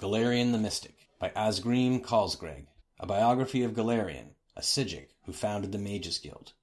Galerion the Mystic by Asgrim Karlsgreg, a biography of Galerion, a Psijic who founded the Mages Guild.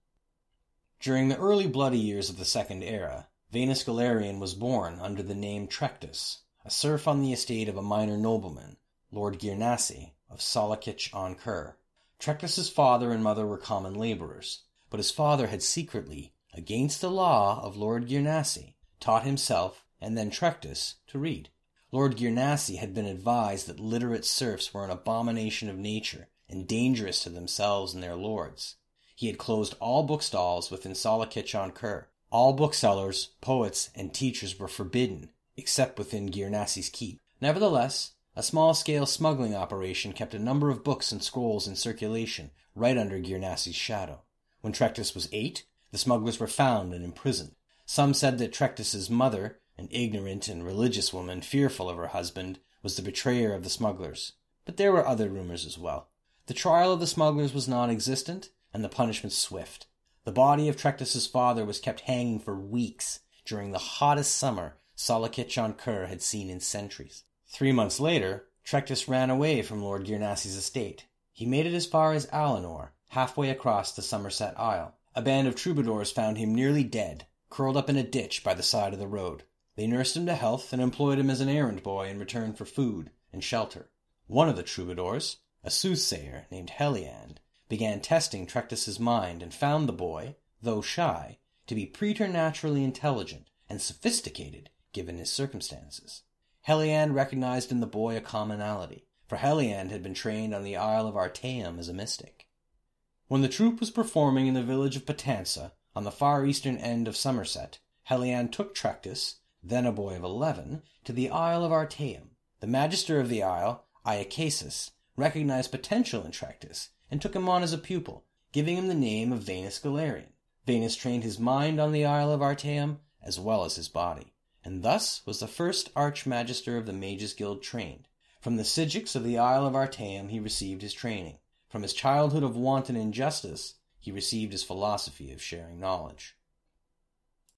During the early bloody years of the Second Era, Vanus Galerion was born under the name Trectus, a serf on the estate of a minor nobleman, Lord Girnassi of Solakich on Kur. Trectus's father and mother were common laborers, but his father had secretly, against the law of Lord Girnassi, taught himself and then Trectus to read. Lord Girnassi had been advised that literate serfs were an abomination of nature and dangerous to themselves and their lords. He had closed all bookstalls within Solakich on Kur. All booksellers, poets, and teachers were forbidden, except within Girnassi's keep. Nevertheless, a small scale smuggling operation kept a number of books and scrolls in circulation right under Girnassi's shadow. When Trectus was eight, the smugglers were found and imprisoned. Some said that Trectus's mother an ignorant and religious woman, fearful of her husband, was the betrayer of the smugglers. But there were other rumors as well. The trial of the smugglers was non existent, and the punishment swift. The body of Trectus's father was kept hanging for weeks during the hottest summer Solakich on Kur had seen in centuries. Three months later, Trectus ran away from Lord Girnassi's estate. He made it as far as Alinor, halfway across the Somerset Isle. A band of troubadours found him nearly dead, curled up in a ditch by the side of the road. They nursed him to health and employed him as an errand boy in return for food and shelter. One of the troubadours, a soothsayer named Heliand, began testing Trectus's mind and found the boy, though shy, to be preternaturally intelligent and sophisticated given his circumstances. Heliand recognized in the boy a commonality, for Heliand had been trained on the Isle of Artaeum as a mystic. When the troupe was performing in the village of Patansa, on the far eastern end of Somerset, Heliand took Trectus then a boy of eleven, to the Isle of Artaeum. The magister of the isle, Iachesis, recognized potential in Trectus and took him on as a pupil, giving him the name of Vanus Galerion. Vanus trained his mind on the Isle of Artaeum as well as his body, and thus was the first Archmagister of the Mages Guild trained. From the Psijics of the Isle of Artaeum he received his training. From his childhood of wanton injustice he received his philosophy of sharing knowledge.